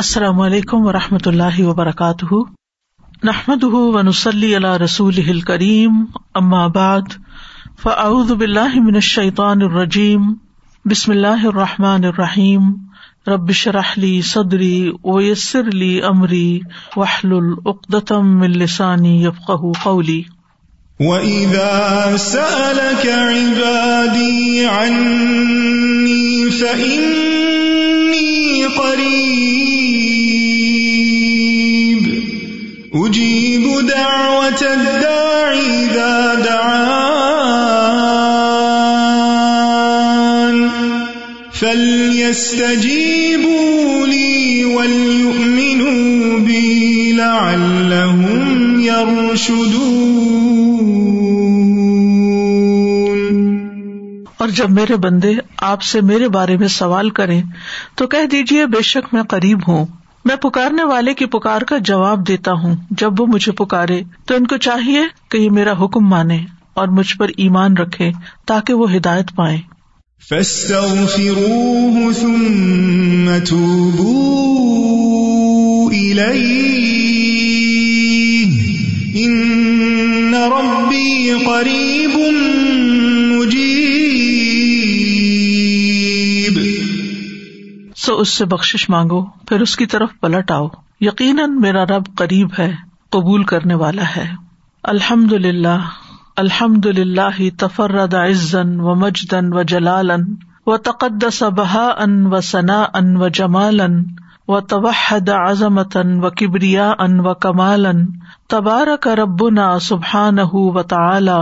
السلام علیکم و رحمۃ اللہ وبرکاتہ۔ نحمد ونسلی علیہ رسول کریم بعد، فاعوذ باللہ من الشیطان الرجیم، بسم اللہ الرحمٰن الرحیم۔ ربش رحلی صدری ویسر علی عمری وحل العقدم السانی یفق قولی۔ وَإِذَا سَأَلَكَ عِبَادِي عَنِّي فَإِنِّي أُجِيبُ دَعْوَةَ الدَّاعِ إِذَا دَعَانِ. فَلْيَسْتَجِيبُوا لِي وَلْيُؤْمِنُوا بِي لَعَلَّهُمْ يَرْشُدُونَ. اور جب میرے بندے آپ سے میرے بارے میں سوال کریں تو کہہ دیجیے بے شک میں قریب ہوں۔ میں پکارنے والے کی پکار کا جواب دیتا ہوں۔ جب وہ مجھے پکارے تو ان کو چاہیے کہ یہ میرا حکم مانے اور مجھ پر ایمان رکھے تاکہ وہ ہدایت پائے۔ قریب سو اس سے بخش مانگو، پھر اس کی طرف پلٹ آؤ۔ یقیناً میرا رب قریب ہے، قبول کرنے والا ہے۔ الحمد للہ الحمد للہ تفرد عزن و مجدن و جلال و تقدس بہا ان و ثنا ان و جمال و توحد عظمتن و کبریا ان و کمال تبارک ربنا سبحان و تعالی۔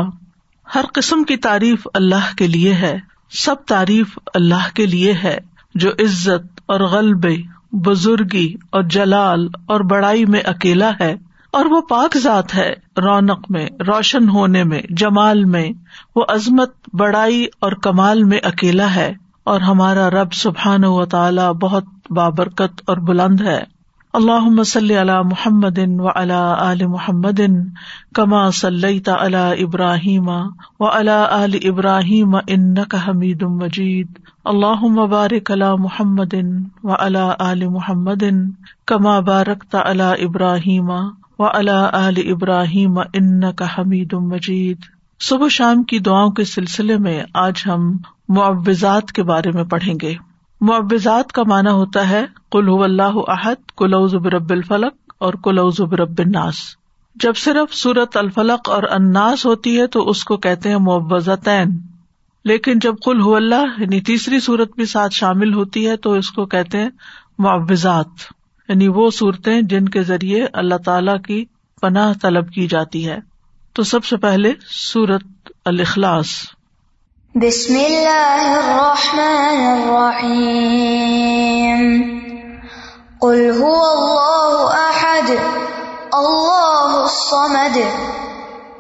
ہر قسم کی تعریف اللہ کے لیے ہے، سب تعریف اللہ کے لیے ہے۔ جو عزت اور غلبے بزرگی اور جلال اور بڑائی میں اکیلا ہے، اور وہ پاک ذات ہے، رونق میں، روشن ہونے میں، جمال میں، وہ عظمت، بڑائی اور کمال میں اکیلا ہے، اور ہمارا رب سبحان و تعالی بہت بابرکت اور بلند ہے۔ اللہ مسل علی محمد و علا عل محمد کما صلی علی ابراہیم و علا عل ابراہیم ان کا حمید مجید. اللہ مبارک علی محمد و علا عل محمد کما بارک علی ابراہیم و علا عل ابراہیم ان کا حمید مجید. صبح شام کی دعاؤں کے سلسلے میں آج ہم معوضات کے بارے میں پڑھیں گے۔ معوضات کا مانا ہوتا ہے کل اللہ احد کلو رب الفلق اور کلو رب الناس۔ جب صرف سورت الفلق اور اناس ہوتی ہے تو اس کو کہتے ہیں معوضتین لیکن جب کل اللہ یعنی تیسری صورت بھی ساتھ شامل ہوتی ہے تو اس کو کہتے ہیں معوضات یعنی وہ صورتیں جن کے ذریعے اللہ تعالی کی پناہ طلب کی جاتی ہے۔ تو سب سے پہلے سورت الخلاص بسم اللہ الرحمن الرحیم قل هو اللہ احد، اللہ الصمد،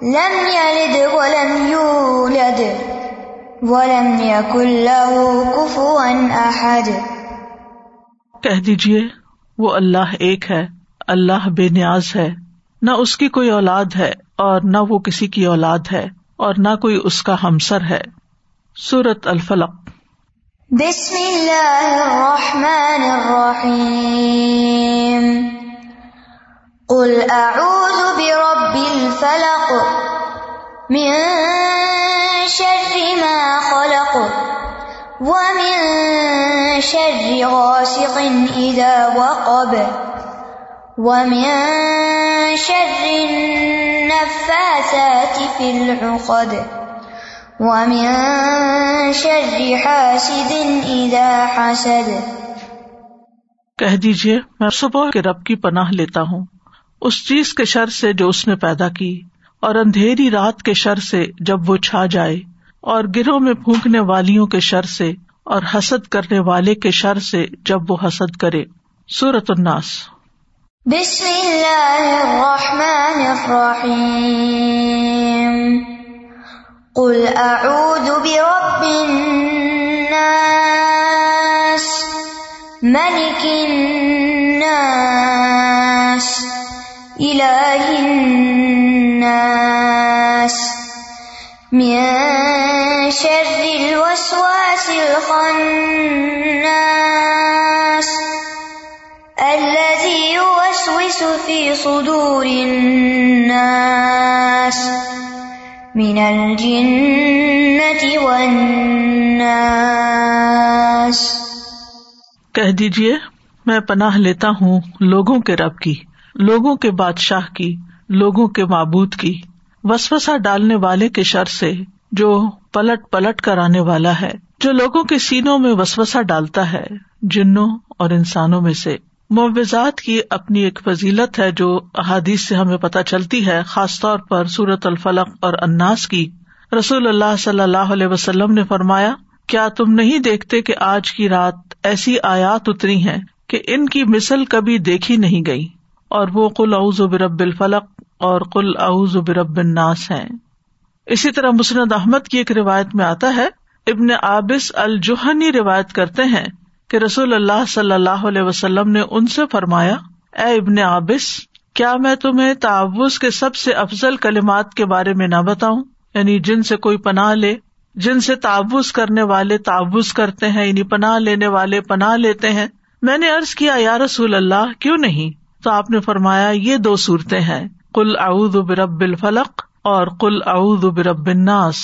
لم يلد ولم يولد ولم يكن له كفوا احد۔ کہہ دیجیے، وہ اللہ ایک ہے، اللہ بے نیاز ہے۔ نہ اس کی کوئی اولاد ہے اور نہ وہ کسی کی اولاد ہے اور نہ کوئی اس کا ہمسر ہے۔ سورت الفلق۔ بسم اللہ الرحمن الرحیم۔ قل اعوذ برب الفلق من شر ما خلق ومن شر غاسق اذا وقب ومن شر النفاثات في العقد۔ کہہ دیجیے میں صبح کے رب کی پناہ لیتا ہوں۔ اس چیز کے شر سے جو اس نے پیدا کی اور اندھیری رات کے شر سے جب وہ چھا جائے اور گروہ میں پھونکنے والیوں کے شر سے اور حسد کرنے والے کے شر سے جب وہ حسد کرے۔ سورت الناس۔ بسم اللہ الرحمن الرحیم۔ قل اعوذ برب الناس ملك الناس اله الناس من شر الوسواس الخناس الذي يوسوس في صدور الناس من الجنة والناس۔ کہہ دیجیے میں پناہ لیتا ہوں لوگوں کے رب کی، لوگوں کے بادشاہ کی، لوگوں کے معبود کی۔ وسوسا ڈالنے والے کے شر سے جو پلٹ پلٹ کر آنے والا ہے، جو لوگوں کے سینوں میں وسوسا ڈالتا ہے، جنوں اور انسانوں میں سے۔ معوضات کی اپنی ایک فضیلت ہے جو احادیث سے ہمیں پتہ چلتی ہے، خاص طور پر سورت الفلق اور اناس کی۔ رسول اللہ صلی اللہ علیہ وسلم نے فرمایا، کیا تم نہیں دیکھتے کہ آج کی رات ایسی آیات اتری ہیں کہ ان کی مثل کبھی دیکھی نہیں گئی؟ اور وہ کل اعوذ برب الفلق اور کل اعوذ برب الناس ہیں۔ اسی طرح مسند احمد کی ایک روایت میں آتا ہے، ابن عابس الجوہنی روایت کرتے ہیں کہ رسول اللہ صلی اللہ علیہ وسلم نے ان سے فرمایا، اے ابن عابس، کیا میں تمہیں تعوض کے سب سے افضل کلمات کے بارے میں نہ بتاؤں؟ یعنی جن سے کوئی پناہ لے، جن سے تعوض کرنے والے تعوض کرتے ہیں یعنی پناہ لینے والے پناہ لیتے ہیں۔ میں نے ارض کیا، یا رسول اللہ، کیوں نہیں؟ تو آپ نے فرمایا، یہ دو صورتیں ہیں۔ کل اعود برب الفلق اور کل اعود برب الناس۔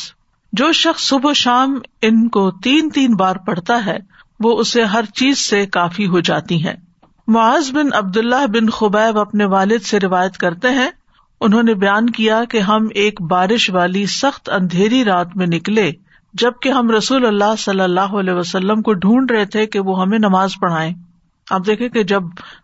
جو شخص صبح شام ان کو تین تین بار پڑھتا ہے وہ اسے ہر چیز سے کافی ہو جاتی ہے معاذ بن عبد اللہ بن خبیب اپنے والد سے روایت کرتے ہیں، انہوں نے بیان کیا کہ ہم ایک بارش والی سخت اندھیری رات میں نکلے، جبکہ ہم رسول اللہ صلی اللہ علیہ وسلم کو ڈھونڈ رہے تھے کہ وہ ہمیں نماز پڑھائے آپ دیکھیں کہ جب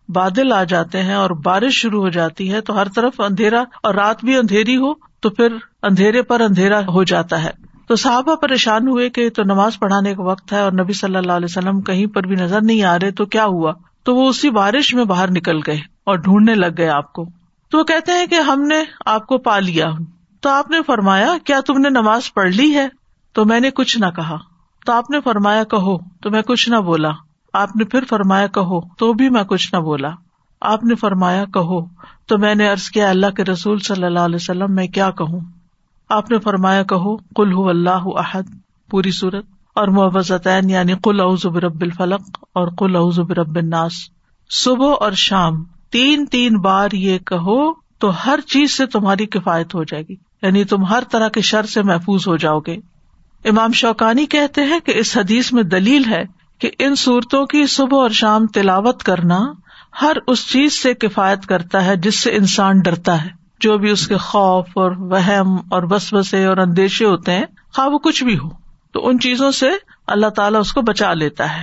بادل آ جاتے ہیں اور بارش شروع ہو جاتی ہے تو ہر طرف اندھیرا اور رات بھی اندھیری ہو تو پھر اندھیرے پر اندھیرا ہو جاتا ہے۔ تو صحابہ پریشان ہوئے کہ تو نماز پڑھانے کا وقت ہے اور نبی صلی اللہ علیہ وسلم کہیں پر بھی نظر نہیں آ رہے، تو کیا ہوا؟ تو وہ اسی بارش میں باہر نکل گئے اور ڈھونڈنے لگ گئے آپ کو۔ تو وہ کہتے ہیں کہ ہم نے آپ کو پا لیا۔ تو آپ نے فرمایا، کیا تم نے نماز پڑھ لی ہے؟ تو میں نے کچھ نہ کہا۔ تو آپ نے فرمایا، کہو۔ تو میں کچھ نہ بولا۔ آپ نے پھر فرمایا، کہو۔ تو بھی میں کچھ نہ بولا۔ آپ نے فرمایا، کہو۔ تو میں نے ارض کیا، اللہ کے رسول صلی اللہ علیہ وسلم، میں کیا کہوں؟ آپ نے فرمایا کہو کل ہو اللہ عہد پوری صورت، اور معوضین یعنی کل اعوذ برب الفلق اور کل اعوذ برب الناس۔ صبح اور شام، تین تین بار یہ کہو تو ہر چیز سے تمہاری کفایت ہو جائے گی۔ یعنی تم ہر طرح کے شر سے محفوظ ہو جاؤ گے۔ امام شوقانی کہتے ہیں کہ اس حدیث میں دلیل ہے کہ ان صورتوں کی صبح اور شام تلاوت کرنا ہر اس چیز سے کفایت کرتا ہے جس سے انسان ڈرتا ہے۔ جو بھی اس کے خوف اور وہم اور بس بسے اور اندیشے ہوتے ہیں، خواہ وہ کچھ بھی ہو، تو ان چیزوں سے اللہ تعالیٰ اس کو بچا لیتا ہے۔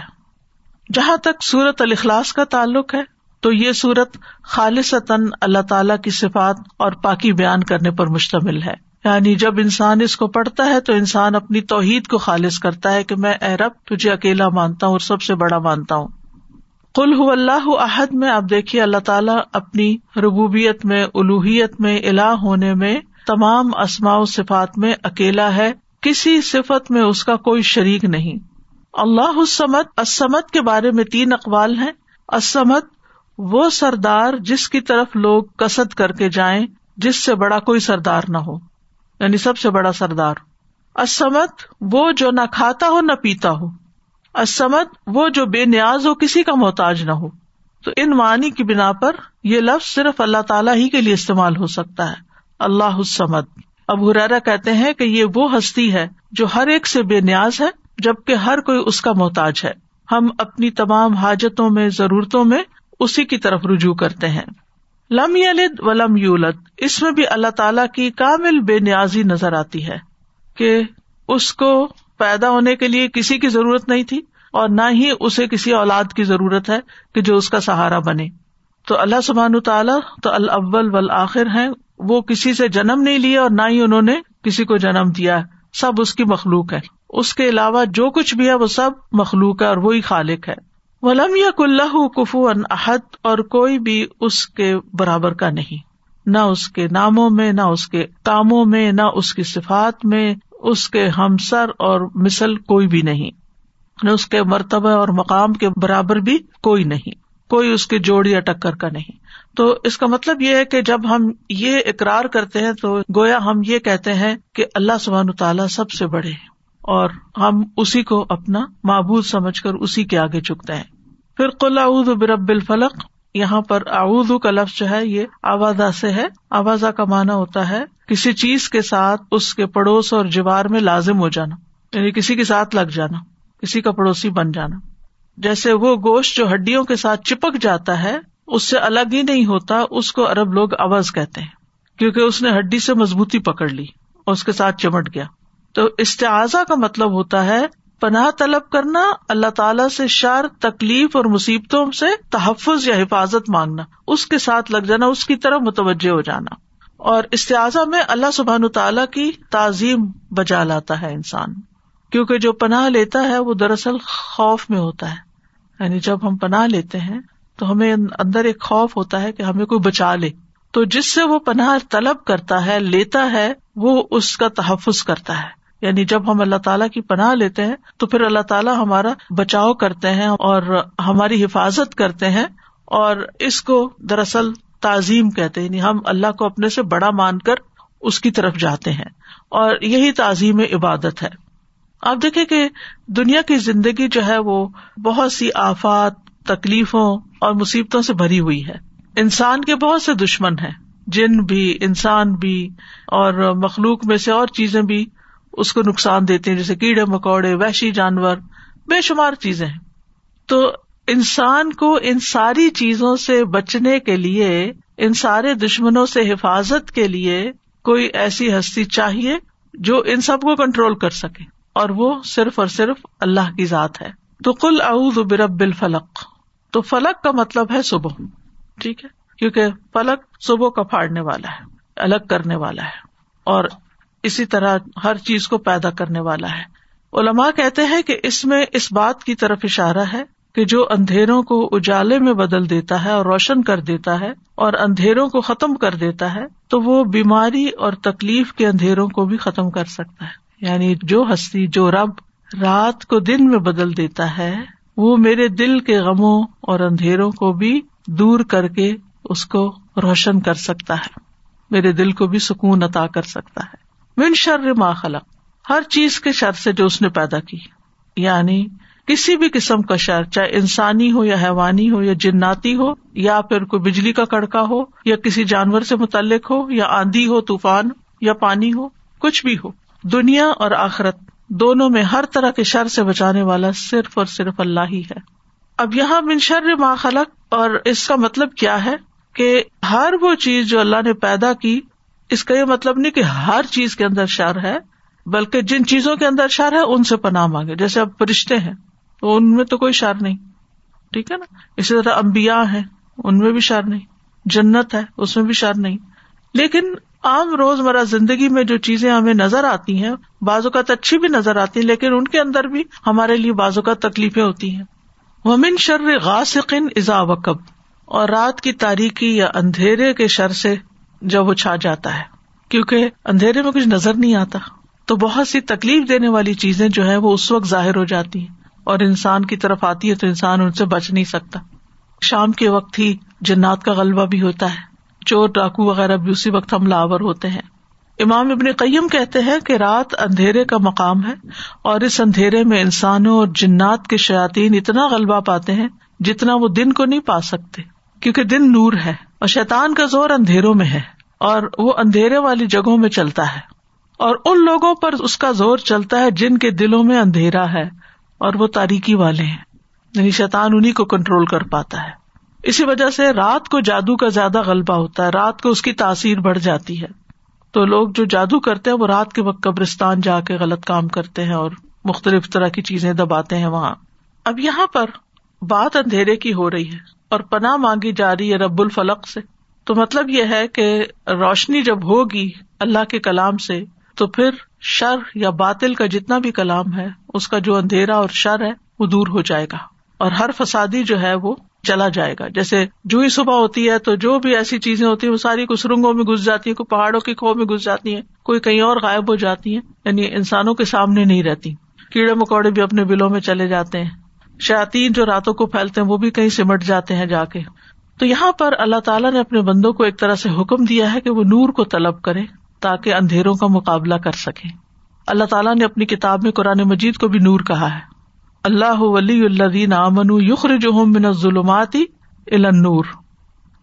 جہاں تک سورت الخلاص کا تعلق ہے، تو یہ سورت خالص اللہ تعالی کی صفات اور پاکی بیان کرنے پر مشتمل ہے۔ یعنی جب انسان اس کو پڑھتا ہے، تو انسان اپنی توحید کو خالص کرتا ہے کہ میں رب تجھے اکیلا مانتا ہوں اور سب سے بڑا مانتا ہوں۔ کل اللہ عہد میں، آپ دیکھیے اللہ تعالیٰ اپنی ربوبیت میں، الوحیت میں، الہ ہونے میں، تمام اسماء و صفات میں اکیلا ہے، کسی صفت میں اس کا کوئی شریک نہیں۔ اللہ اسمت اسمت کے بارے میں تین اقوال ہیں۔ اسمت وہ سردار جس کی طرف لوگ کسد کر کے جائیں، جس سے بڑا کوئی سردار نہ ہو یعنی سب سے بڑا سردار۔ اسمت وہ جو نہ کھاتا ہو، نہ پیتا ہو۔ اسمت وہ جو بے نیاز ہو، کسی کا محتاج نہ ہو۔ تو ان معنی کی بنا پر یہ لفظ صرف اللہ تعالیٰ ہی کے لیے استعمال ہو سکتا ہے۔ اللہ حسمت اب ہریرا کہتے ہیں کہ یہ وہ ہستی ہے جو ہر ایک سے بے نیاز ہے، جبکہ ہر کوئی اس کا محتاج ہے۔ ہم اپنی تمام حاجتوں میں، ضرورتوں میں اسی کی طرف رجوع کرتے ہیں۔ لم یلد و لم یولد۔ اس میں بھی اللہ تعالی کی کامل بے نیازی نظر آتی ہے کہ اس کو پیدا ہونے کے لیے کسی کی ضرورت نہیں تھی اور نہ ہی اسے کسی اولاد کی ضرورت ہے کہ جو اس کا سہارا بنے۔ تو اللہ سبحان تعالیٰ تو الاول والآخر ہیں، وہ کسی سے جنم نہیں لیا اور نہ ہی انہوں نے کسی کو جنم دیا سب اس کی مخلوق ہے۔ اس کے علاوہ جو کچھ بھی ہے، وہ سب مخلوق ہے اور وہی خالق ہے۔ ولم یا کلّہ کفو ان احد اور کوئی بھی اس کے برابر کا نہیں۔ نہ اس کے ناموں میں، نہ اس کے کاموں میں، نہ اس کی صفات میں اس کے ہمسر اور مثل کوئی بھی نہیں، نہ اس کے مرتبہ اور مقام کے برابر بھی کوئی نہیں، کوئی اس کی جوڑی یا ٹکر کا نہیں۔ تو اس کا مطلب یہ ہے کہ جب ہم یہ اقرار کرتے ہیں تو گویا ہم یہ کہتے ہیں کہ اللہ سبحان تعالیٰ سب سے بڑے اور ہم اسی کو اپنا معبود سمجھ کر اسی کے آگے چکتے ہیں۔ پھر قلع برب الفلق یہاں پر اعوذ کا لفظ جو ہے یہ آوازہ سے ہے۔ آوازہ کا مانا ہوتا ہے کسی چیز کے ساتھ اس کے پڑوس اور جوار میں لازم ہو جانا یعنی کسی کے ساتھ لگ جانا، کسی کا پڑوسی بن جانا۔ جیسے وہ گوشت جو ہڈیوں کے ساتھ چپک جاتا ہے، اس سے الگ ہی نہیں ہوتا، اس کو ارب لوگ آواز کہتے ہیں، کیونکہ اس نے ہڈی سے مضبوطی پکڑ لی اور اس کے ساتھ چمٹ گیا۔ تو استعزا کا مطلب ہوتا ہے پناہ طلب کرنا، اللہ تعالیٰ سے شر، تکلیف اور مصیبتوں سے تحفظ یا حفاظت مانگنا۔ اس کے ساتھ لگ جانا، اس کی طرف متوجہ ہو جانا۔ اور استعزا میں اللہ سبحان تعالیٰ کی تعظیم بجا لاتا ہے انسان۔ کیونکہ جو پناہ لیتا ہے، وہ دراصل خوف میں ہوتا ہے۔ یعنی جب ہم پناہ لیتے ہیں، تو ہمیں اندر ایک خوف ہوتا ہے کہ ہمیں کوئی بچا لے۔ تو جس سے وہ پناہ طلب کرتا ہے، لیتا ہے، وہ اس کا تحفظ کرتا ہے۔ یعنی جب ہم اللہ تعالیٰ کی پناہ لیتے ہیں تو پھر اللہ تعالیٰ ہمارا بچاؤ کرتے ہیں اور ہماری حفاظت کرتے ہیں اور اس کو دراصل تعظیم کہتے ہیں یعنی ہم اللہ کو اپنے سے بڑا مان کر اس کی طرف جاتے ہیں اور یہی تعظیم عبادت ہے۔ آپ دیکھیں کہ دنیا کی زندگی جو ہے وہ بہت سی آفات، تکلیفوں اور مصیبتوں سے بھری ہوئی ہے۔ انسان کے بہت سے دشمن ہیں، جن بھی، انسان بھی اور مخلوق میں سے اور چیزیں بھی اس کو نقصان دیتے ہیں، جیسے کیڑے مکوڑے، وحشی جانور، بے شمار چیزیں ہیں۔ تو انسان کو ان ساری چیزوں سے بچنے کے لیے، ان سارے دشمنوں سے حفاظت کے لیے کوئی ایسی ہستی چاہیے جو ان سب کو کنٹرول کر سکے۔ اور وہ صرف اور صرف اللہ کی ذات ہے۔ تو کل اعوذ برب الفلق۔ تو فلک کا مطلب ہے صبح۔ ٹھیک ہے؟ کیونکہ فلک صبح کا پھاڑنے والا ہے، الگ کرنے والا ہے۔ اور اسی طرح ہر چیز کو پیدا کرنے والا ہے۔ علماء کہتے ہیں کہ اس میں اس بات کی طرف اشارہ ہے کہ جو اندھیروں کو اجالے میں بدل دیتا ہے اور روشن کر دیتا ہے اور اندھیروں کو ختم کر دیتا ہے، تو وہ بیماری اور تکلیف کے اندھیروں کو بھی ختم کر سکتا ہے۔ یعنی جو ہستی، جو رب رات کو دن میں بدل دیتا ہے، وہ میرے دل کے غموں اور اندھیروں کو بھی دور کر کے اس کو روشن کر سکتا ہے۔ میرے دل کو بھی سکون عطا کر سکتا ہے۔ من شر ما خلق. ہر چیز کے شر سے جو اس نے پیدا کی. یعنی کسی بھی قسم کا شر، چاہے انسانی ہو یا حیوانی ہو یا جناتی ہو، یا پھر کوئی بجلی کا کڑکا ہو، یا کسی جانور سے متعلق ہو، یا آندھی ہو، طوفان یا پانی ہو، کچھ بھی ہو. دنیا اور آخرت دونوں میں ہر طرح کے شر سے بچانے والا صرف اور صرف اللہ ہی ہے. اب یہاں من شر ما خلق اور اس کا مطلب کیا ہے کہ ہر وہ چیز جو اللہ نے پیدا کی اس کا یہ مطلب نہیں کہ ہر چیز کے اندر شر ہے، بلکہ جن چیزوں کے اندر شر ہے، ان سے پناہ مانگے۔ جیسے اب فرشتے ہیں، تو ان میں تو کوئی شر نہیں۔ ٹھیک ہے نا؟ اسی طرح امبیا ہے ان میں بھی شر نہیں۔ جنت ہے، اس میں بھی شر نہیں۔ لیکن عام روز مرہ زندگی میں جو چیزیں ہمیں نظر آتی ہیں، بعض اوقات اچھی بھی نظر آتی ہیں، لیکن ان کے اندر بھی ہمارے لیے بعض اوقات تکلیفیں ہوتی ہیں۔ ومن شر غاسقن ازا وکب اور رات کی تاریخی یا اندھیرے کے شر سے جب وہ چھا جاتا ہے۔ کیونکہ اندھیرے میں کچھ نظر نہیں آتا۔ تو بہت سی تکلیف دینے والی چیزیں جو ہے وہ اس وقت ظاہر ہو جاتی ہیں۔ اور انسان کی طرف آتی ہے تو انسان ان سے بچ نہیں سکتا۔ شام کے وقت ہی جنات کا غلبہ بھی ہوتا ہے۔ چور، ڈاکو وغیرہ بھی اسی وقت ہم لاور ہوتے ہیں۔ امام ابن قیم کہتے ہیں کہ رات اندھیرے کا مقام ہے اور اس اندھیرے میں انسانوں اور جنات کے شاطین اتنا غلبہ پاتے ہیں جتنا وہ دن کو نہیں پا سکتے۔ کیونکہ دن نور ہے۔ اور شیتان کا زور اندھیروں میں ہے اور وہ اندھیرے والی جگہوں میں چلتا ہے اور ان لوگوں پر اس کا زور چلتا ہے جن کے دلوں میں اندھیرا ہے اور وہ تاریخی والے ہیں یعنی شیتان انہیں کو کنٹرول کر پاتا ہے۔ اسی وجہ سے رات کو جادو کا زیادہ غلبہ ہوتا ہے، رات کو اس کی تاثیر بڑھ جاتی ہے۔ تو لوگ جو جادو کرتے ہیں، وہ رات کے وقت قبرستان جا کے غلط کام کرتے ہیں اور مختلف طرح کی چیزیں دباتے ہیں وہاں۔ اب یہاں پر بات اندھیرے کی ہو رہی ہے۔ اور پناہ مانگی جا رہی ہے رب الفلق سے۔ تو مطلب یہ ہے کہ روشنی جب ہوگی اللہ کے کلام سے، تو پھر شر یا باطل کا جتنا بھی کلام ہے، اس کا جو اندھیرا اور شر ہے، وہ دور ہو جائے گا۔ اور ہر فسادی جو ہے، وہ چلا جائے گا۔ جیسے جو ہی صبح ہوتی ہے، تو جو بھی ایسی چیزیں ہوتی ہیں، وہ ساری کچھ سرنگوں میں گھس جاتی ہیں، کوئی پہاڑوں کی کھو میں گھس جاتی ہیں، کوئی کہیں اور غائب ہو جاتی ہیں یعنی انسانوں کے سامنے نہیں رہتی۔ کیڑے مکوڑے بھی اپنے بلوں میں چلے جاتے ہیں۔ شاطین جو راتوں کو پھیلتے ہیں وہ بھی کہیں سمٹ جاتے ہیں جا کے۔ تو یہاں پر اللہ تعالیٰ نے اپنے بندوں کو ایک طرح سے حکم دیا ہے کہ وہ نور کو طلب کرے تاکہ اندھیروں کا مقابلہ کر سکے اللہ تعالیٰ نے اپنی کتاب میں قرآن مجید کو بھی نور کہا ہے۔ اللہ ولی اللہ امن یخر جو من ظلماتی نور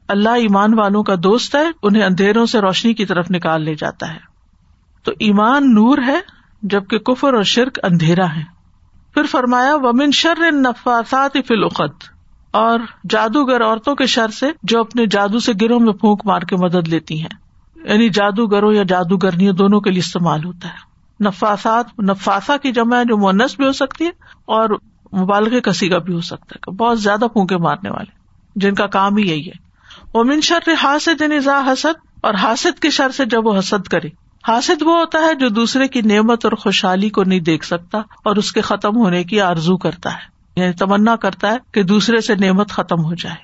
اللہ ایمان والوں کا دوست ہے، انہیں اندھیروں سے روشنی کی طرف نکال لے جاتا ہے۔ تو ایمان نور ہے، جبکہ کفر اور شرک اندھیرا ہے۔ پھر فرمایا، ومن شر نفاسات فی العقد اور جادوگر عورتوں کے شر سے جو اپنے جادو سے گروہ میں پھونک مار کے مدد لیتی ہیں۔ یعنی جادوگروں یا جادوگرنی دونوں کے لیے استعمال ہوتا ہے۔ نفاسات نفاسا کی جمع ہے جو مونس بھی ہو سکتی ہے اور مبالغ کسی کا بھی ہو سکتا ہے۔ بہت زیادہ پھونکے مارنے والے، جن کا کام ہی یہی ہے۔ وہ من شر حاسد نظا حسد، اور حاسد کے شر سے جب وہ حسد کرے۔ حاسد وہ ہوتا ہے جو دوسرے کی نعمت اور خوشحالی کو نہیں دیکھ سکتا اور اس کے ختم ہونے کی آرزو کرتا ہے۔ یعنی تمنا کرتا ہے کہ دوسرے سے نعمت ختم ہو جائے۔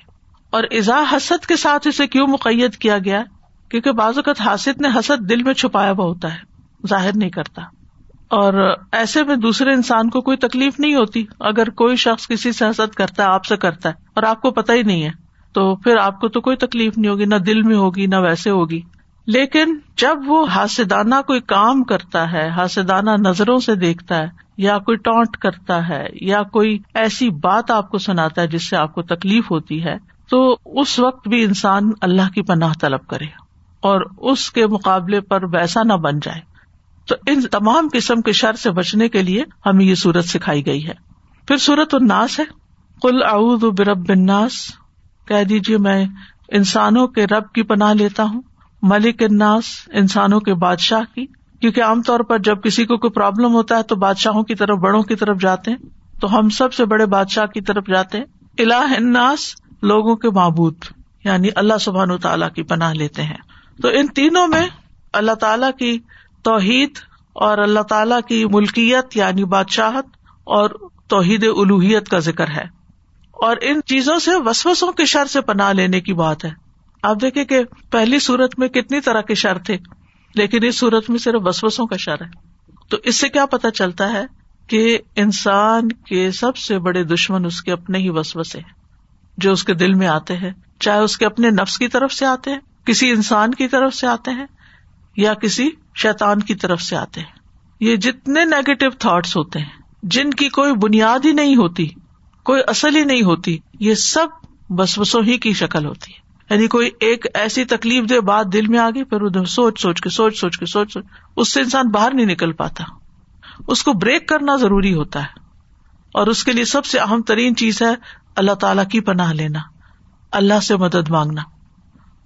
اور ازا حسد کے ساتھ اسے کیوں مقید کیا گیا؟ کیونکہ بعض اوقات حاسد نے حسد دل میں چھپایا ہوا ہوتا ہے، ظاہر نہیں کرتا۔ اور ایسے میں دوسرے انسان کو کوئی تکلیف نہیں ہوتی۔ اگر کوئی شخص کسی سے حسد کرتا ہے، آپ سے کرتا ہے اور آپ کو پتا ہی نہیں ہے، تو پھر آپ کو تو کوئی تکلیف نہیں ہوگی، نہ دل میں ہوگی، نہ ویسے ہوگی۔ لیکن جب وہ ہاسدانہ کوئی کام کرتا ہے ہاسدانہ نظروں سے دیکھتا ہے، یا کوئی ٹانٹ کرتا ہے، یا کوئی ایسی بات آپ کو سناتا ہے جس سے آپ کو تکلیف ہوتی ہے، تو اس وقت بھی انسان اللہ کی پناہ طلب کرے اور اس کے مقابلے پر ویسا نہ بن جائے۔ تو ان تمام قسم کے شر سے بچنے کے لیے ہمیں یہ سورت سکھائی گئی ہے۔ پھر سورت الناس ہے۔ کل اعود برب الناس۔ کہہ دیجیے میں انسانوں کے رب کی پناہ لیتا ہوں۔ ملک الناس، انسانوں کے بادشاہ کی۔ کیونکہ عام طور پر جب کسی کو کوئی پرابلم ہوتا ہے تو بادشاہوں کی طرف، بڑوں کی طرف جاتے ہیں۔ تو ہم سب سے بڑے بادشاہ کی طرف جاتے ہیں۔ اللہ الناس، لوگوں کے معبود یعنی اللہ سبحان و تعالیٰ کی پناہ لیتے ہیں۔ تو ان تینوں میں اللہ تعالیٰ کی توحید اور اللہ تعالی کی ملکیت یعنی بادشاہت اور توحید الوحیت کا ذکر ہے۔ اور ان چیزوں سے وسوسوں کے شر سے پناہ لینے کی بات ہے۔ آپ دیکھیں کہ پہلی صورت میں کتنی طرح کے شر تھے، لیکن اس صورت میں صرف وسوسوں کا شر ہے۔ تو اس سے کیا پتا چلتا ہے کہ انسان کے سب سے بڑے دشمن اس کے اپنے ہی وسوسے ہیں، جو اس کے دل میں آتے ہیں۔ چاہے اس کے اپنے نفس کی طرف سے آتے ہیں، کسی انسان کی طرف سے آتے ہیں، یا کسی شیتان کی طرف سے آتے ہیں۔ یہ جتنے نیگیٹو تھاٹس ہوتے ہیں، جن کی کوئی بنیاد ہی نہیں ہوتی، کوئی اصل ہی نہیں ہوتی، یہ سب بس بسوں ہی کی شکل ہوتی ہے۔ یعنی کوئی ایک ایسی تکلیف دے بات دل میں آ گئی پھر ادھر سوچ سوچ کے، سوچ سوچ کے، سوچ سوچ۔ اس سے انسان باہر نہیں نکل پاتا۔ اس کو بریک کرنا ضروری ہوتا ہے۔ اور اس کے لیے سب سے اہم ترین چیز ہے اللہ تعالی کی پناہ لینا۔ اللہ سے مدد مانگنا۔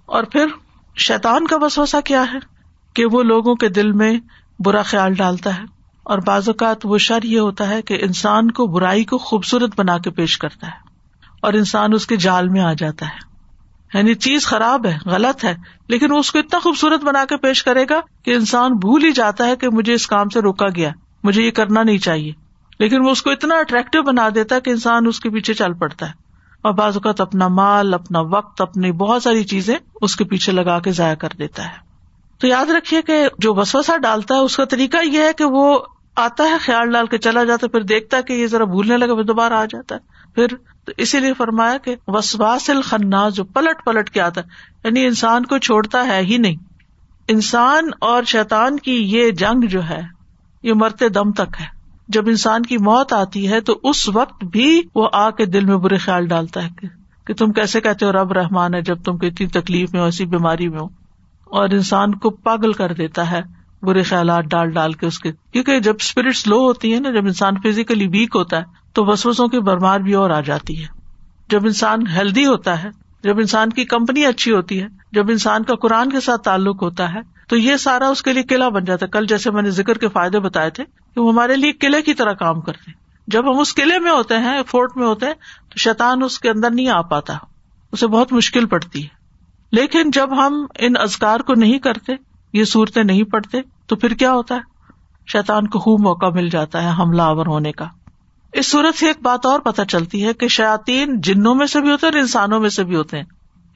اور پھر شیتان کا وسوسا کیا ہے؟ کہ وہ لوگوں کے دل میں برا خیال ڈالتا ہے۔ اور بعض اوقات وہ شر یہ ہوتا ہے کہ انسان کو برائی کو خوبصورت بنا کے پیش کرتا ہے۔ اور انسان اس کے جال میں آ جاتا ہے۔ یعنی چیز خراب ہے، غلط ہے، لیکن وہ اس کو اتنا خوبصورت بنا کے پیش کرے گا کہ انسان بھول ہی جاتا ہے کہ مجھے اس کام سے روکا گیا، مجھے یہ کرنا نہیں چاہیے۔ لیکن وہ اس کو اتنا اٹریکٹو بنا دیتا ہے کہ انسان اس کے پیچھے چل پڑتا ہے۔ اور بعض اوقات اپنا مال، اپنا وقت، اپنی بہت ساری چیزیں اس کے پیچھے لگا کے ضائع کر دیتا ہے۔ تو یاد رکھیے کہ جو وسوسا ڈالتا ہے، اس کا طریقہ یہ ہے کہ وہ آتا ہے خیال ڈال کے چلا جاتا ہے، پھر دیکھتا ہے کہ یہ ذرا بھولنے لگا، پھر دوبارہ آ جاتا ہے۔ پھر تو اسی لیے فرمایا کہ وسواس الخناس جو پلٹ پلٹ کے آتا ہے یعنی انسان کو چھوڑتا ہے ہی نہیں۔ انسان اور شیتان کی یہ جنگ جو ہے، یہ مرتے دم تک ہے۔ جب انسان کی موت آتی ہے تو اس وقت بھی وہ آ کے دل میں برے خیال ڈالتا ہے کہ تم کیسے کہتے ہو رب رحمان ہے جب تم اتنی تکلیف میں ہو، ایسی بیماری میں ہو۔ اور انسان کو پاگل کر دیتا ہے۔ برے خیالات ڈال ڈال کے اس کے۔ کیونکہ جب اسپرٹ لو ہوتی ہے نا، جب انسان فزیکلی ویک ہوتا ہے، تو وسوسوں کی برمار بھی اور آ جاتی ہے۔ جب انسان ہیلدی ہوتا ہے، جب انسان کی کمپنی اچھی ہوتی ہے، جب انسان کا قرآن کے ساتھ تعلق ہوتا ہے، تو یہ سارا اس کے لیے قلعہ بن جاتا ہے۔ کل جیسے میں نے ذکر کے فائدے بتائے تھے کہ وہ ہمارے لیے قلعے کی طرح کام کرتے جب ہم اس قلعے میں ہوتے ہیں، فورٹ میں ہوتے ہیں، تو شیطان اس کے اندر نہیں آ پاتا۔ اسے بہت مشکل پڑتی ہے۔ لیکن جب ہم ان ازکار کو نہیں کرتے یہ صورتیں نہیں پڑھتے تو پھر کیا ہوتا ہے؟ شیتان کو خوب موقع مل جاتا ہے حملہ آور ہونے کا۔ اس صورت سے ایک بات اور پتہ چلتی ہے کہ شاطین جنوں میں سے بھی ہوتے ہیں اور انسانوں میں سے بھی ہوتے ہیں۔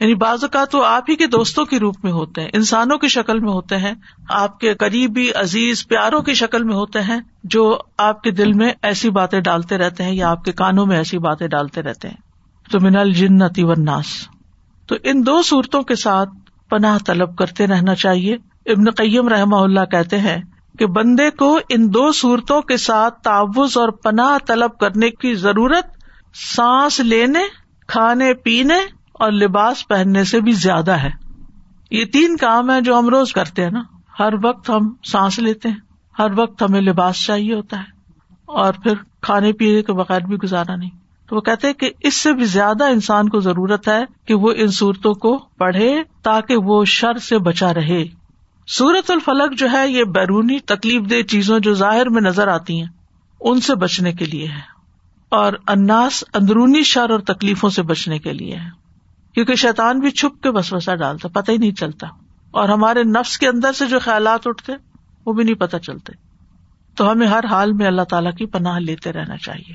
یعنی بعض اوقات وہ آپ ہی کے دوستوں کے روپ میں ہوتے ہیں، انسانوں کی شکل میں ہوتے ہیں، آپ کے قریبی، عزیز، پیاروں کی شکل میں ہوتے ہیں جو آپ کے دل میں ایسی باتیں ڈالتے رہتے ہیں یا آپ کے کانوں میں ایسی باتیں ڈالتے رہتے ہیں۔ تو منال جنتی ورناس تو ان دو صورتوں کے ساتھ پناہ طلب کرتے رہنا چاہیے۔ ابن قیم رحم اللہ کہتے ہیں کہ بندے کو ان دو صورتوں کے ساتھ تعوض اور پناہ طلب کرنے کی ضرورت سانس لینے، کھانے پینے اور لباس پہننے سے بھی زیادہ ہے۔ یہ تین کام ہے جو ہم روز کرتے ہیں نا۔ ہر وقت ہم سانس لیتے ہیں، ہر وقت ہمیں لباس چاہیے ہوتا ہے۔ اور پھر کھانے پینے کے بغیر بھی گزارا نہیں۔ تو وہ کہتے کہ اس سے بھی زیادہ انسان کو ضرورت ہے کہ وہ ان صورتوں کو پڑھے تاکہ وہ شر سے بچا رہے۔ سورت الفلق جو ہے یہ بیرونی تکلیف دہ چیزوں جو ظاہر میں نظر آتی ہیں، ان سے بچنے کے لیے ہے۔ اور اناس اندرونی شر اور تکلیفوں سے بچنے کے لیے ہے۔ کیونکہ شیطان بھی چھپ کے بس وسا ڈالتا، پتہ ہی نہیں چلتا۔ اور ہمارے نفس کے اندر سے جو خیالات اٹھتے، وہ بھی نہیں پتہ چلتے۔ تو ہمیں ہر حال میں اللہ تعالیٰ کی پناہ لیتے رہنا چاہیے۔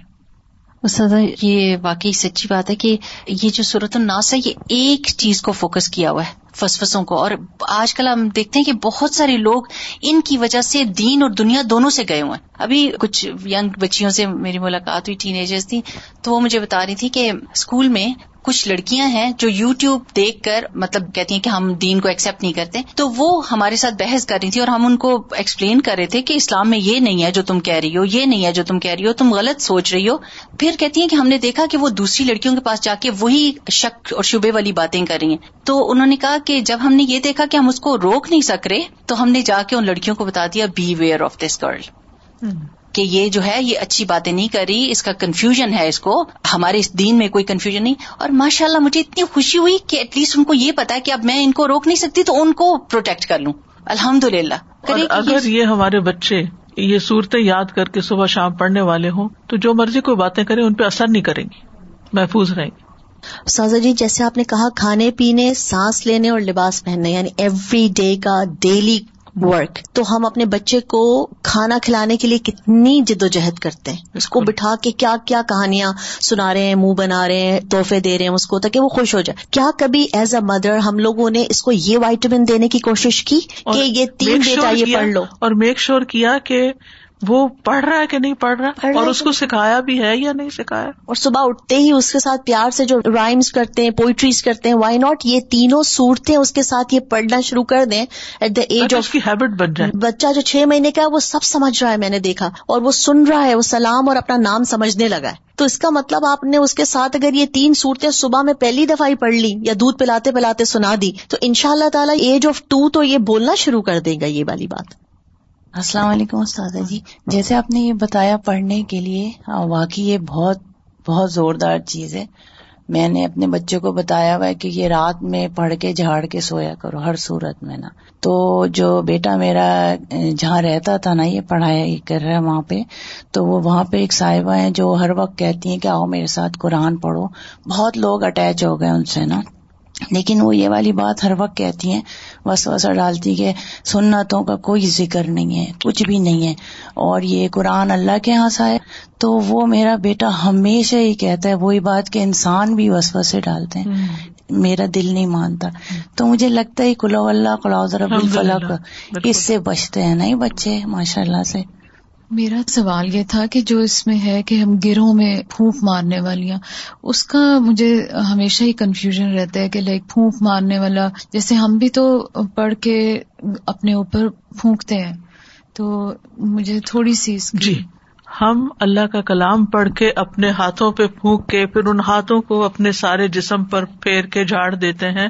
سدا یہ واقعی سچی بات ہے کہ یہ جو صورت الناس ہے، یہ ایک چیز کو فوکس کیا ہوا ہے۔ فسفسوں کو۔ اور آج کل ہم دیکھتے ہیں کہ بہت سارے لوگ ان کی وجہ سے دین اور دنیا دونوں سے گئے ہوئے ہیں۔ ابھی کچھ ینگ بچیوں سے میری ملاقات ہوئی ٹین ایجرز تھی تو وہ مجھے بتا رہی تھی کہ اسکول میں کچھ لڑکیاں ہیں جو یو ٹیوب دیکھ کر مطلب کہتی ہیں کہ ہم دین کو ایکسپٹ نہیں کرتے، تو وہ ہمارے ساتھ بحث کر رہی تھی اور ہم ان کو ایکسپلین کر رہے تھے کہ اسلام میں یہ نہیں ہے جو تم کہہ رہی ہو، یہ نہیں ہے جو تم کہہ رہی ہو، تم غلط سوچ رہی ہو۔ پھر کہتی ہیں کہ ہم نے دیکھا کہ وہ دوسری لڑکیوں کے پاس جا کے وہی شک اور شبے والی باتیں کر رہی ہیں۔ تو انہوں نے کہا کہ جب ہم نے یہ دیکھا کہ ہم اس کو روک نہیں سک رہے تو ہم نے جا کے ان لڑکیوں کو بتا دیا be where of this girl کہ یہ جو ہے یہ اچھی باتیں نہیں کر رہی اس کا کنفیوژن ہے اس کو۔ ہمارے اس دین میں کوئی کنفیوژن نہیں۔ اور ماشاء اللہ مجھے اتنی خوشی ہوئی کہ ایٹ لیسٹ ان کو یہ پتا ہے کہ اب میں ان کو روک نہیں سکتی تو ان کو پروٹیکٹ کر لوں۔ الحمد للہ اگر یہ ہمارے بچے یہ صورتیں یاد کر کے صبح شام پڑھنے والے ہوں تو جو مرضی کوئی باتیں کریں ان پہ اثر نہیں کریں گی محفوظ رہیں گے سازا جی جیسے آپ نے کہا کھانے پینے سانس لینے اور لباس پہننے یعنی ایوری ڈے کا ڈیلی ورک تو ہم اپنے بچے کو کھانا کھلانے کے لیے کتنی جد و جہد کرتے ہیں۔ اس کو بٹھا کے کیا کیا کہانیاں سنا رہے ہیں منہ بنا رہے ہیں تحفے دے رہے ہیں اس کو تاکہ وہ خوش ہو جائے۔ کیا کبھی ایز اے مدر ہم لوگوں نے اس کو یہ وائٹمن دینے کی کوشش کی کہ یہ تین بیٹا یہ پڑھ لو؟ اور میک شور کیا کہ وہ پڑھ رہا ہے کہ نہیں پڑھ رہا؟ اور اس کو سکھایا بھی ہے یا نہیں سکھایا؟ اور صبح اٹھتے ہی اس کے ساتھ پیار سے جو رائمس کرتے ہیں پوئٹریز کرتے ہیں وائی ناٹ یہ تینوں صورتیں اس کے ساتھ یہ پڑھنا شروع کر دیں ایٹ دا ایج آف کی ہیبٹ بن جائے۔ بچہ جو چھ مہینے کا ہے وہ سب سمجھ رہا ہے میں نے دیکھا اور وہ سن رہا ہے وہ سلام اور اپنا نام سمجھنے لگا ہے۔ تو اس کا مطلب آپ نے اس کے ساتھ اگر یہ تین صورتیں صبح میں پہلی دفعہ ہی پڑھ لی یا دودھ پلاتے پلاتے سنا دی تو ان شاء اللہ تعالیٰ ایج آف ٹو تو یہ بولنا شروع کر دے گا یہ والی بات۔ السلام علیکم استاد جی۔ جیسے آپ نے یہ بتایا پڑھنے کے لیے ہاں، واقعی یہ بہت بہت زوردار چیز ہے۔ میں نے اپنے بچوں کو بتایا ہوا ہے کہ یہ رات میں پڑھ کے جھاڑ کے سویا کرو، ہر صورت میں نا۔ تو جو بیٹا میرا جہاں رہتا تھا نا، یہ پڑھائی کر رہا ہے وہاں پہ، تو وہ وہاں پہ ایک صاحبہ ہیں جو ہر وقت کہتی ہیں کہ آؤ میرے ساتھ قرآن پڑھو۔ بہت لوگ اٹیچ ہو گئے ان سے نا۔ لیکن وہ یہ والی بات ہر وقت کہتی ہیں بس وسا ڈالتی کہ سنتوں کا کوئی ذکر نہیں ہے کچھ بھی نہیں ہے۔ اور یہ قرآن اللہ کے یہاں سا ہے۔ تو وہ میرا بیٹا ہمیشہ ہی کہتا ہے وہی بات کہ انسان بھی وسو سے ڈالتے ہیں۔ میرا دل نہیں مانتا۔ تو مجھے لگتا ہے کلو اللہ کلاؤ رب الفلق اس سے بچتے ہیں۔ نہیں بچے ماشاء اللہ سے۔ میرا سوال یہ تھا کہ جو اس میں ہے کہ ہم گروہ میں پھونک مارنے والیاں، اس کا مجھے ہمیشہ ہی کنفیوژن رہتا ہے کہ لائک پھونک مارنے والا، جیسے ہم بھی تو پڑھ کے اپنے اوپر پھونکتے ہیں، تو مجھے تھوڑی سی جی ہم اللہ کا کلام پڑھ کے اپنے ہاتھوں پہ پھونک کے پھر ان ہاتھوں کو اپنے سارے جسم پر پھیر کے جھاڑ دیتے ہیں۔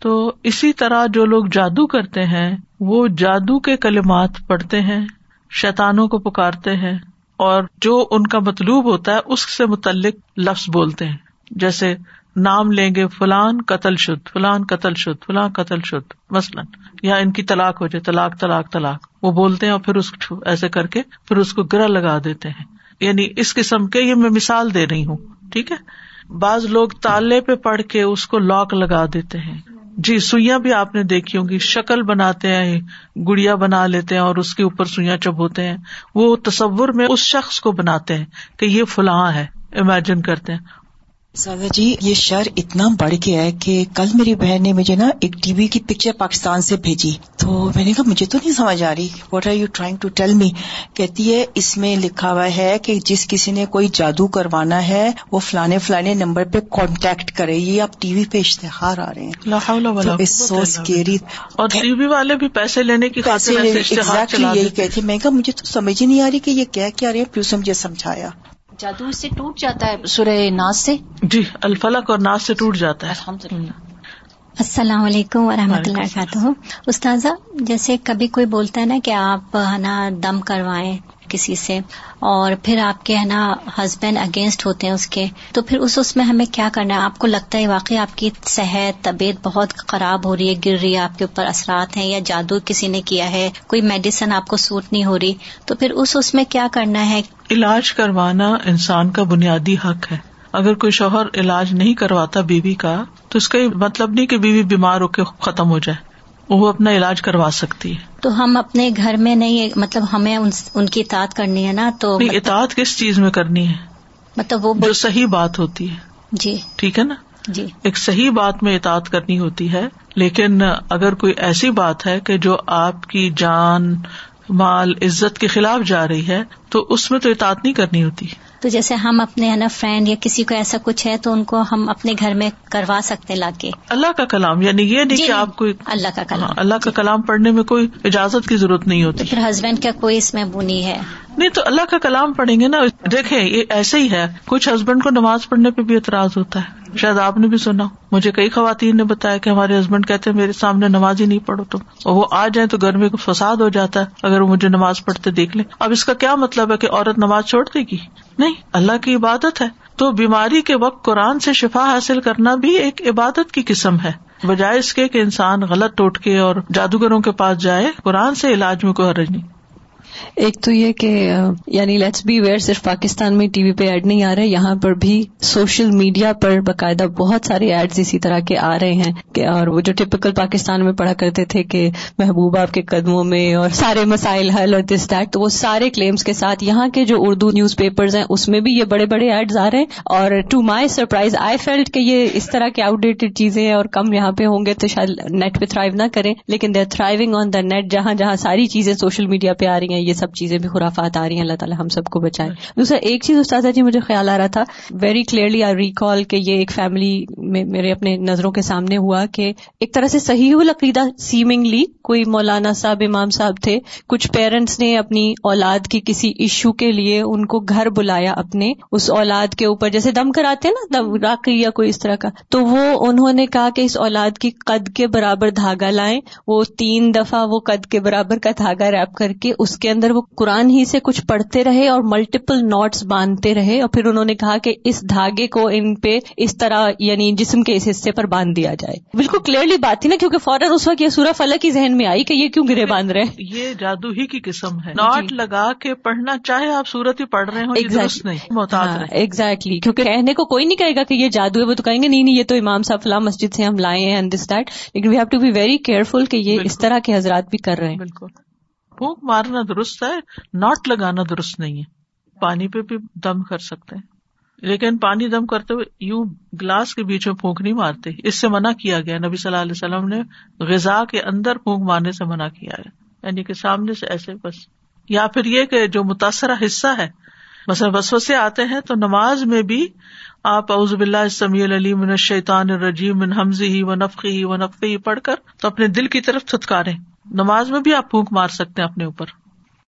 تو اسی طرح جو لوگ جادو کرتے ہیں، وہ جادو کے کلمات پڑھتے ہیں۔ شیتانوں کو پکارتے ہیں اور جو ان کا مطلوب ہوتا ہے اس سے متعلق لفظ بولتے ہیں۔ جیسے نام لیں گے فلان قتل شد، فلان قتل شد، فلان قتل شد، مثلاً، یا ان کی طلاق ہو جائے، طلاق طلاق طلاق۔ وہ بولتے ہیں اور پھر اس ایسے کر کے پھر اس کو گرا لگا دیتے ہیں۔ یعنی اس قسم کے یہ میں مثال دے رہی ہوں، ٹھیک ہے؟ بعض لوگ تالے پہ پڑھ کے اس کو لاک لگا دیتے ہیں۔ جی سوئیاں بھی آپ نے دیکھی ہوں گی۔ شکل بناتے ہیں، گڑیا بنا لیتے ہیں اور اس کے اوپر سوئیاں چبوتے ہیں۔ وہ تصور میں اس شخص کو بناتے ہیں کہ یہ فلاں ہے امیجن کرتے ہیں۔ سادہ جی یہ شر اتنا بڑھ گیا ہے کہ کل میری بہن نے مجھے نا ایک ٹی وی کی پکچر پاکستان سے بھیجی۔ تو میں نے کہا مجھے تو نہیں سمجھ آ رہی۔ What are you trying to tell me کہتی ہے اس میں لکھا ہوا ہے کہ جس کسی نے کوئی جادو کروانا ہے وہ فلانے فلانے نمبر پہ کانٹیکٹ کرے۔ یہ آپ ٹی وی پہ اشتہار آ رہے ہیں۔ سو اور ٹی وی والے بھی پیسے لینے کی یہی کہتی میں کہا مجھے تو سمجھ ہی نہیں آ رہی کہ یہ کیا کیا رہے پھر مجھے سمجھایا۔ جادو اس سے ٹوٹ جاتا ہے سورہ ناز سے؟ جی الفلق اور ناز سے ٹوٹ جاتا ہے۔ الحمد للہ السلام علیکم ورحمۃ اللہ وعلیکم وبرکاتہ۔ استاذہ جیسے کبھی کوئی بولتا ہے نا کہ آپ ہے نا دم کروائیں۔ کسی سے اور پھر آپ کے ہے نا ہسبینڈ اگینسٹ ہوتے ہیں اس کے، تو پھر اس اس میں ہمیں کیا کرنا ہے؟ آپ کو لگتا ہے واقعی آپ کی صحت، طبیعت بہت خراب ہو رہی ہے، گر رہی ہے، آپ کے اوپر اثرات ہیں یا جادو کسی نے کیا ہے، کوئی میڈیسن آپ کو سوٹ نہیں ہو رہی، تو پھر اس اس میں کیا کرنا ہے؟ علاج کروانا انسان کا بنیادی حق ہے۔ اگر کوئی شوہر علاج نہیں کرواتا بیوی کا، تو اس کا مطلب نہیں کہ بیوی بیمار ہو کے ختم ہو جائے۔ وہ اپنا علاج کروا سکتی ہے۔ تو ہم اپنے گھر میں نہیں مطلب ہمیں ان ان کی اطاعت کرنی ہے نا تو نہیں اطاعت کس چیز میں کرنی ہے؟ مطلب وہ جو صحیح بات ہوتی ہے۔ جی۔ ٹھیک ہے نا؟ جی۔ ایک صحیح بات میں اطاعت کرنی ہوتی ہے لیکن اگر کوئی ایسی بات ہے کہ جو آپ کی جان مال عزت کے خلاف جا رہی ہے تو اس میں تو اطاعت نہیں کرنی ہوتی۔ تو جیسے ہم اپنے ہے نا فرینڈ یا کسی کو ایسا کچھ ہے تو ان کو ہم اپنے گھر میں کروا سکتے لا کے اللہ کا کلام یعنی یہ نہیں جی کہ آپ کو اللہ کا کلام۔ ہاں، اللہ کا کلام پڑھنے میں کوئی اجازت کی ضرورت نہیں ہوتی۔ پھر ہسبینڈ کا کوئی اس میں بنی ہے۔ نہیں تو اللہ کا کلام پڑھیں گے نا۔ دیکھیں یہ ایسے ہی ہے۔ کچھ ہسبینڈ کو نماز پڑھنے پہ بھی اعتراض ہوتا ہے۔ شاید آپ نے بھی سنا۔ مجھے کئی خواتین نے بتایا کہ ہمارے ہسبینڈ کہتے ہیں میرے سامنے نماز ہی نہیں پڑھو تم۔ اور وہ آ جائیں تو گھر میں فساد ہو جاتا ہے۔ اگر وہ مجھے نماز پڑھتے دیکھ لیں۔ اب اس کا کیا مطلب ہے کہ عورت نماز چھوڑ دے گی؟ نہیں، اللہ کی عبادت ہے۔ تو بیماری کے وقت قرآن سے شفا حاصل کرنا بھی ایک عبادت کی قسم ہے۔ بجائے اس کے کہ انسان غلط ٹوٹ کے اور جادوگروں کے پاس جائے، قرآن سے علاج میں کوئی حرج نہیں۔ ایک تو یہ کہ یعنی لیٹس بی ویئر صرف پاکستان میں ٹی وی پہ ایڈ نہیں آ رہے، یہاں پر بھی سوشل میڈیا پر باقاعدہ بہت سارے ایڈز اسی طرح کے آ رہے ہیں کہ، اور وہ جو ٹپکل پاکستان میں پڑھا کرتے تھے کہ محبوب آپ کے قدموں میں اور سارے مسائل حل اور دس دیٹ تو وہ سارے کلیمز کے ساتھ یہاں کے جو اردو نیوز پیپرز ہیں، اس میں بھی یہ بڑے بڑے ایڈز آ رہے ہیں۔ اور to my surprise I felt کہ یہ اس طرح کے آؤٹ ڈیٹڈ چیزیں ہیں اور کم یہاں پہ ہوں گے تو شاید نیٹ پہ تھرائیو نہ کریں۔ لیکن they are thriving on the net جہاں جہاں ساری چیزیں سوشل میڈیا پہ آ رہی ہیں یہ سب چیزیں بھی خرافات آ رہی ہیں، اللہ تعالیٰ ہم سب کو بچائے۔ دوسرا، ایک چیز استاذہ جی مجھے خیال آ رہا تھا۔ ویری کلیئرلی آئی ریکال کہ یہ ایک فیملی میں میرے اپنے نظروں کے سامنے ہوا کہ ایک طرح سے صحیح العقیدہ سیمنگلی کوئی مولانا صاحب، امام صاحب تھے۔ کچھ پیرنٹس نے اپنی اولاد کی کسی ایشو کے لیے ان کو گھر بلایا اپنے۔ اس اولاد کے اوپر جیسے دم کراتے ہیں نا، دم راکی یا کوئی اس طرح کا۔ تو وہ انہوں نے کہا کہ اس اولاد کی قد کے برابر دھاگا لائیں۔ وہ تین دفعہ وہ قد کے برابر کا دھاگا ریپ کر کے اس کے اندر وہ قرآن ہی سے کچھ پڑھتے رہے اور ملٹیپل نوٹس باندھتے رہے اور پھر انہوں نے کہا کہ اس دھاگے کو ان پہ اس طرح یعنی جسم کے اس حصے پر باندھ دیا جائے۔ بالکل کلیئرلی بات تھی نا کیونکہ فوراً اس وقت یہ سورہ فلق کی ذہن میں آئی کہ یہ کیوں گرے باندھ رہے ہیں۔ یہ جادو ہی کی قسم ہے۔ ناٹ لگا کے پڑھنا چاہے آپ سورت ہی پڑھ رہے ہوں رہیں ایگزیکٹلی کیونکہ کہنے کو کوئی نہیں کہے گا کہ یہ جادو ہے وہ تو کہیں گے نہیں نہیں یہ تو امام صاحب فلاں مسجد سے ہم لائے ہیں دس دیٹ لیکن we have to be very careful کہ یہ اس طرح کے حضرات بھی کر رہے ہیں۔ بالکل۔ پھونک مارنا درست ہے، ناٹ لگانا درست نہیں ہے۔ پانی پہ بھی دم کر سکتے ہیں۔ لیکن پانی دم کرتے ہوئے یوں گلاس کے بیچ میں پھونک نہیں مارتے۔ اس سے منع کیا گیا۔ نبی صلی اللہ علیہ وسلم نے غذا کے اندر پھونک مارنے سے منع کیا ہے۔ یعنی کہ سامنے سے ایسے بس۔ یا پھر یہ کہ جو متاثرہ حصہ ہے، مثلا وسوسے آتے ہیں تو نماز میں بھی آپ اعوذ باللہ السمیع العلیم من الشیطان الرجیم من حمزه و نفخه و نفخه پڑھ کر تو اپنے دل کی طرف تھتکارے نماز میں بھی آپ پھونک مار سکتے ہیں اپنے اوپر۔